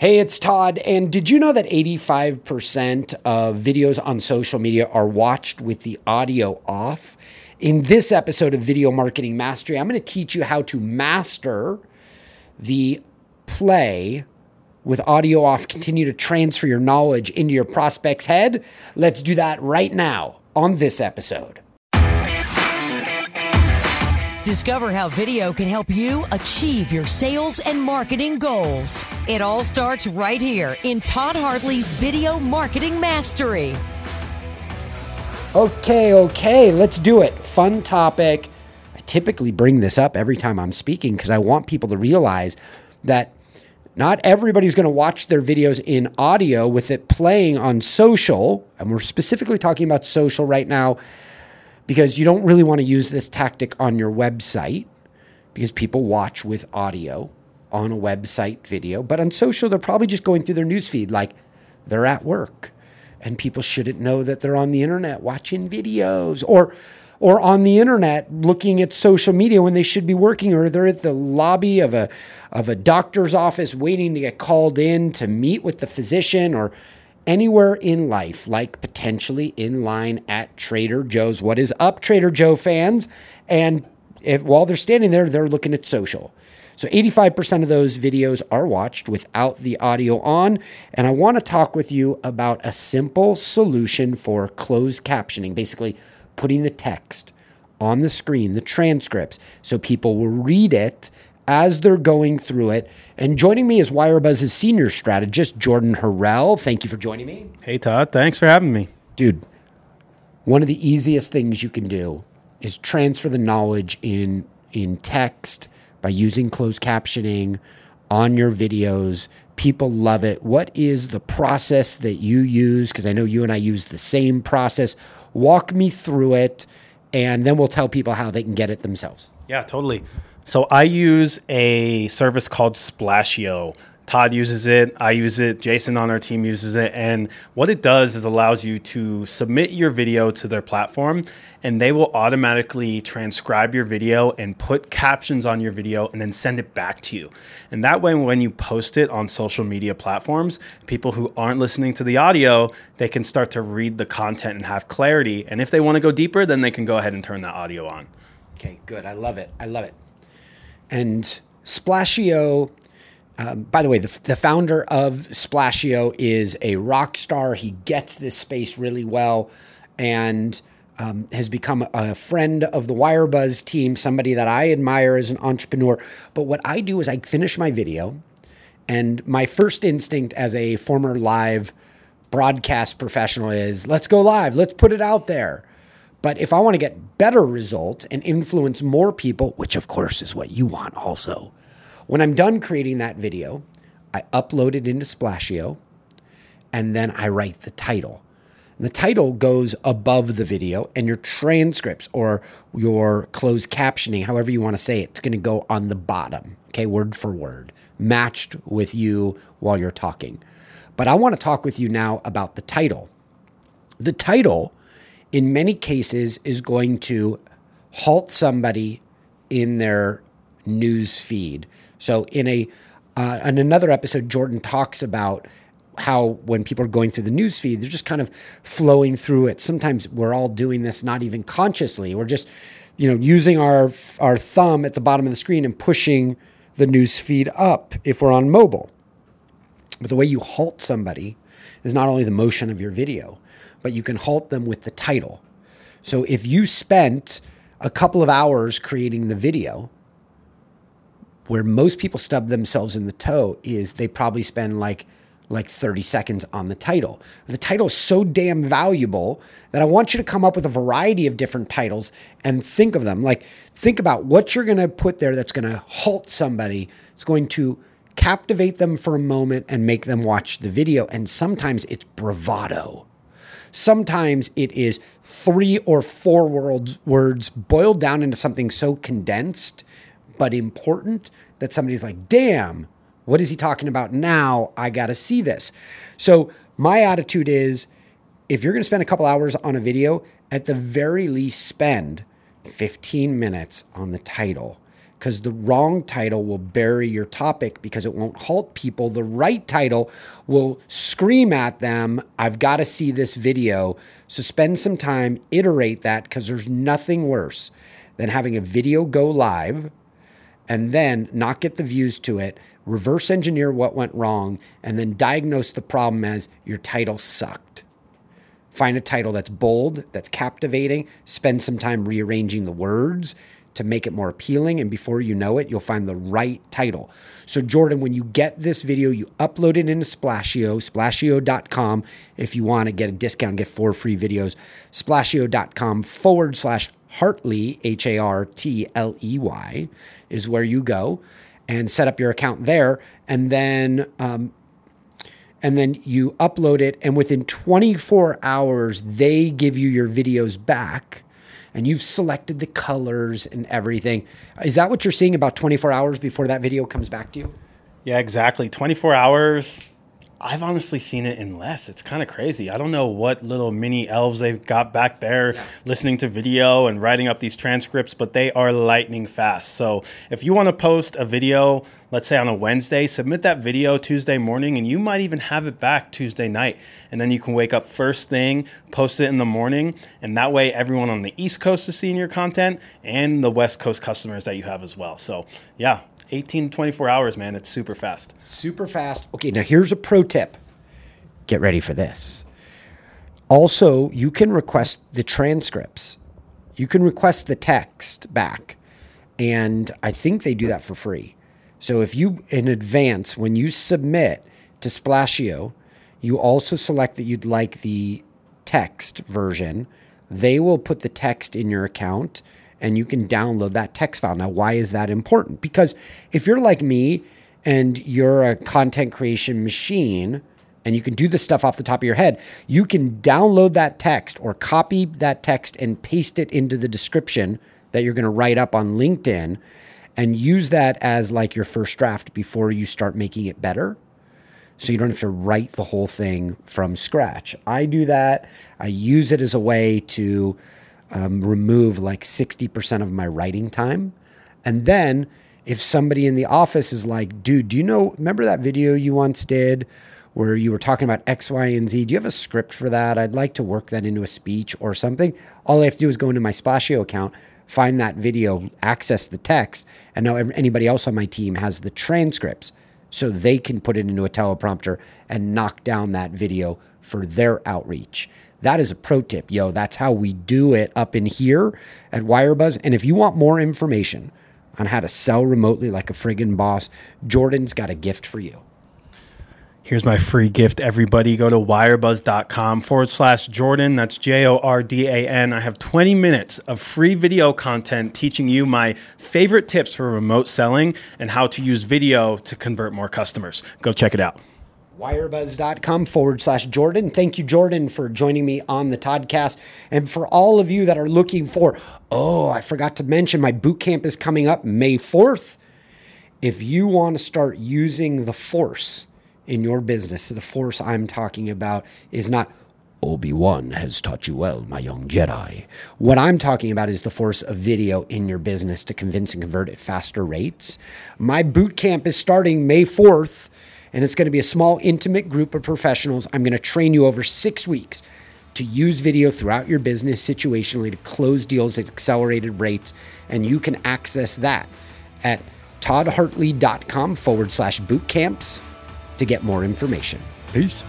Hey, it's Todd. And did you know that 85% of videos on social media are watched with the audio off? In this episode of Video Marketing Mastery, I'm going to teach you how to master the play with audio off, continue to transfer your knowledge into your prospect's head. Let's do that right now on this episode. Discover how video can help you achieve your sales and marketing goals. It all starts right here in Todd Hartley's Video Marketing Mastery. Okay, okay, let's do it. Fun topic. I typically bring this up every time I'm speaking because I want people to realize that not everybody's going to watch their videos in audio with it playing on social. And we're specifically talking about social right now because you don't really want to use this tactic on your website because people watch with audio on a website video. But on social, they're probably just going through their newsfeed like they're at work and people shouldn't know that they're on the internet watching videos or or on the internet looking at social media when they should be working or they're at the lobby of a of a doctor's office waiting to get called in to meet with the physician or anywhere in life, like potentially in line at Trader Joe's. What is up, Trader Joe fans? And if, while they're standing there, they're looking at social. So 85% of those videos are watched without the audio on. And I want to talk with you about a simple solution for closed captioning, basically putting the text on the screen, the transcripts, so people will read it as they're going through it. And joining me is Wirebuzz's senior strategist, Jordan Harrell. Thank you for joining me. Hey, Todd. Thanks for having me. Dude, one of the easiest things you can do is transfer the knowledge in, in text by using closed captioning on your videos. People love it. What is the process that you use? Because I know you and I use the same process. Walk me through it, and then we'll tell people how they can get it themselves. Yeah, totally. So I use a service called Splasheo. Todd uses it, I use it, Jason on our team uses it. And what it does is allows you to submit your video to their platform and they will automatically transcribe your video and put captions on your video and then send it back to you. And that way, when you post it on social media platforms, people who aren't listening to the audio, they can start to read the content and have clarity. And if they want to go deeper, then they can go ahead and turn that audio on. Okay, good. I love it. I love it. And Splasheo, um, by the way, the, the founder of Splasheo is a rock star. He gets this space really well and um, has become a friend of the Wirebuzz team, somebody that I admire as an entrepreneur. But what I do is I finish my video, and my first instinct as a former live broadcast professional is let's go live, let's put it out there. But if I want to get better results and influence more people, which of course is what you want also, when I'm done creating that video, I upload it into Splasheo and then I write the title. And the title goes above the video, and your transcripts or your closed captioning, however you want to say it, it's going to go on the bottom, okay, word for word, matched with you while you're talking. But I want to talk with you now about the title. The title in many cases is going to halt somebody in their news feed. So in a uh, in another episode, Jordan talks about how when people are going through the news feed, they're just kind of flowing through it. Sometimes we're all doing this not even consciously. We're just, you know, using our our thumb at the bottom of the screen and pushing the news feed up if we're on mobile. But the way you halt somebody is not only the motion of your video, but you can halt them with the title. So if you spent a couple of hours creating the video, where most people stub themselves in the toe is they probably spend like like 30 seconds on the title. The title is so damn valuable that I want you to come up with a variety of different titles and think of them. Like think about what you're going to put there that's going to halt somebody. It's going to captivate them for a moment and make them watch the video and sometimes it's bravado. Sometimes it is three or four words, words boiled down into something so condensed but important that somebody's like, damn, what is he talking about now? I got to see this. So, my attitude is if you're going to spend a couple hours on a video, at the very least, spend 15 minutes on the title. Because the wrong title will bury your topic because it won't halt people. The right title will scream at them, I've got to see this video. So spend some time, iterate that because there's nothing worse than having a video go live and then not get the views to it, reverse engineer what went wrong, and then diagnose the problem as your title sucked. Find a title that's bold, that's captivating, spend some time rearranging the words to make it more appealing. And before you know it, you'll find the right title. So, Jordan, when you get this video, you upload it into Splasheo, splasheo.com. If you want to get a discount, get four free videos, splasheo.com forward slash Hartley, H A R T L E Y, is where you go and set up your account there. And then, um, and then you upload it, and within 24 hours, they give you your videos back and you've selected the colors and everything. Is that what you're seeing about 24 hours before that video comes back to you? Yeah, exactly. 24 hours. I've honestly seen it in less. It's kind of crazy. I don't know what little mini elves they've got back there yeah. listening to video and writing up these transcripts, but they are lightning fast. So if you want to post a video, let's say on a Wednesday, submit that video Tuesday morning, and you might even have it back Tuesday night. And then you can wake up first thing, post it in the morning, and that way everyone on the East Coast is seeing your content and the West Coast customers that you have as well. So yeah, 18 to 24 hours, man. It's super fast. Super fast. Okay, now here's a pro tip. Get ready for this. Also, you can request the transcripts. You can request the text back. And I think they do that for free. So if you, in advance, when you submit to Splasheo, you also select that you'd like the text version. They will put the text in your account and you can download that text file. Now, why is that important? Because if you're like me and you're a content creation machine and you can do this stuff off the top of your head, you can download that text or copy that text and paste it into the description that you're going to write up on LinkedIn and use that as like your first draft before you start making it better. So you don't have to write the whole thing from scratch. I do that. I use it as a way to um, remove like 60% of my writing time. And then if somebody in the office is like, dude, do you know, remember that video you once did where you were talking about X, Y, and Z? Do you have a script for that? I'd like to work that into a speech or something. All I have to do is go into my Splasheo account, find that video, access the text, and now anybody else on my team has the transcripts so they can put it into a teleprompter and knock down that video for their outreach. That is a pro tip, yo. That's how we do it up in here at Wirebuzz. And if you want more information on how to sell remotely like a friggin' boss, Jordan's got a gift for you. Here's my free gift, everybody. Go to wirebuzz.com forward slash Jordan. That's J O R D A N. I have 20 minutes of free video content teaching you my favorite tips for remote selling and how to use video to convert more customers. Go check it out wirebuzz.com forward slash Jordan. Thank you, Jordan, for joining me on the Toddcast. And for all of you that are looking for, oh, I forgot to mention my boot camp is coming up May 4th. If you want to start using the force in your business, the force I'm talking about is not Obi Wan has taught you well, my young Jedi. What I'm talking about is the force of video in your business to convince and convert at faster rates. My boot camp is starting May 4th and it's going to be a small, intimate group of professionals. I'm going to train you over six weeks to use video throughout your business situationally to close deals at accelerated rates. And you can access that at toddhartley.com forward slash boot camps to get more information. Peace.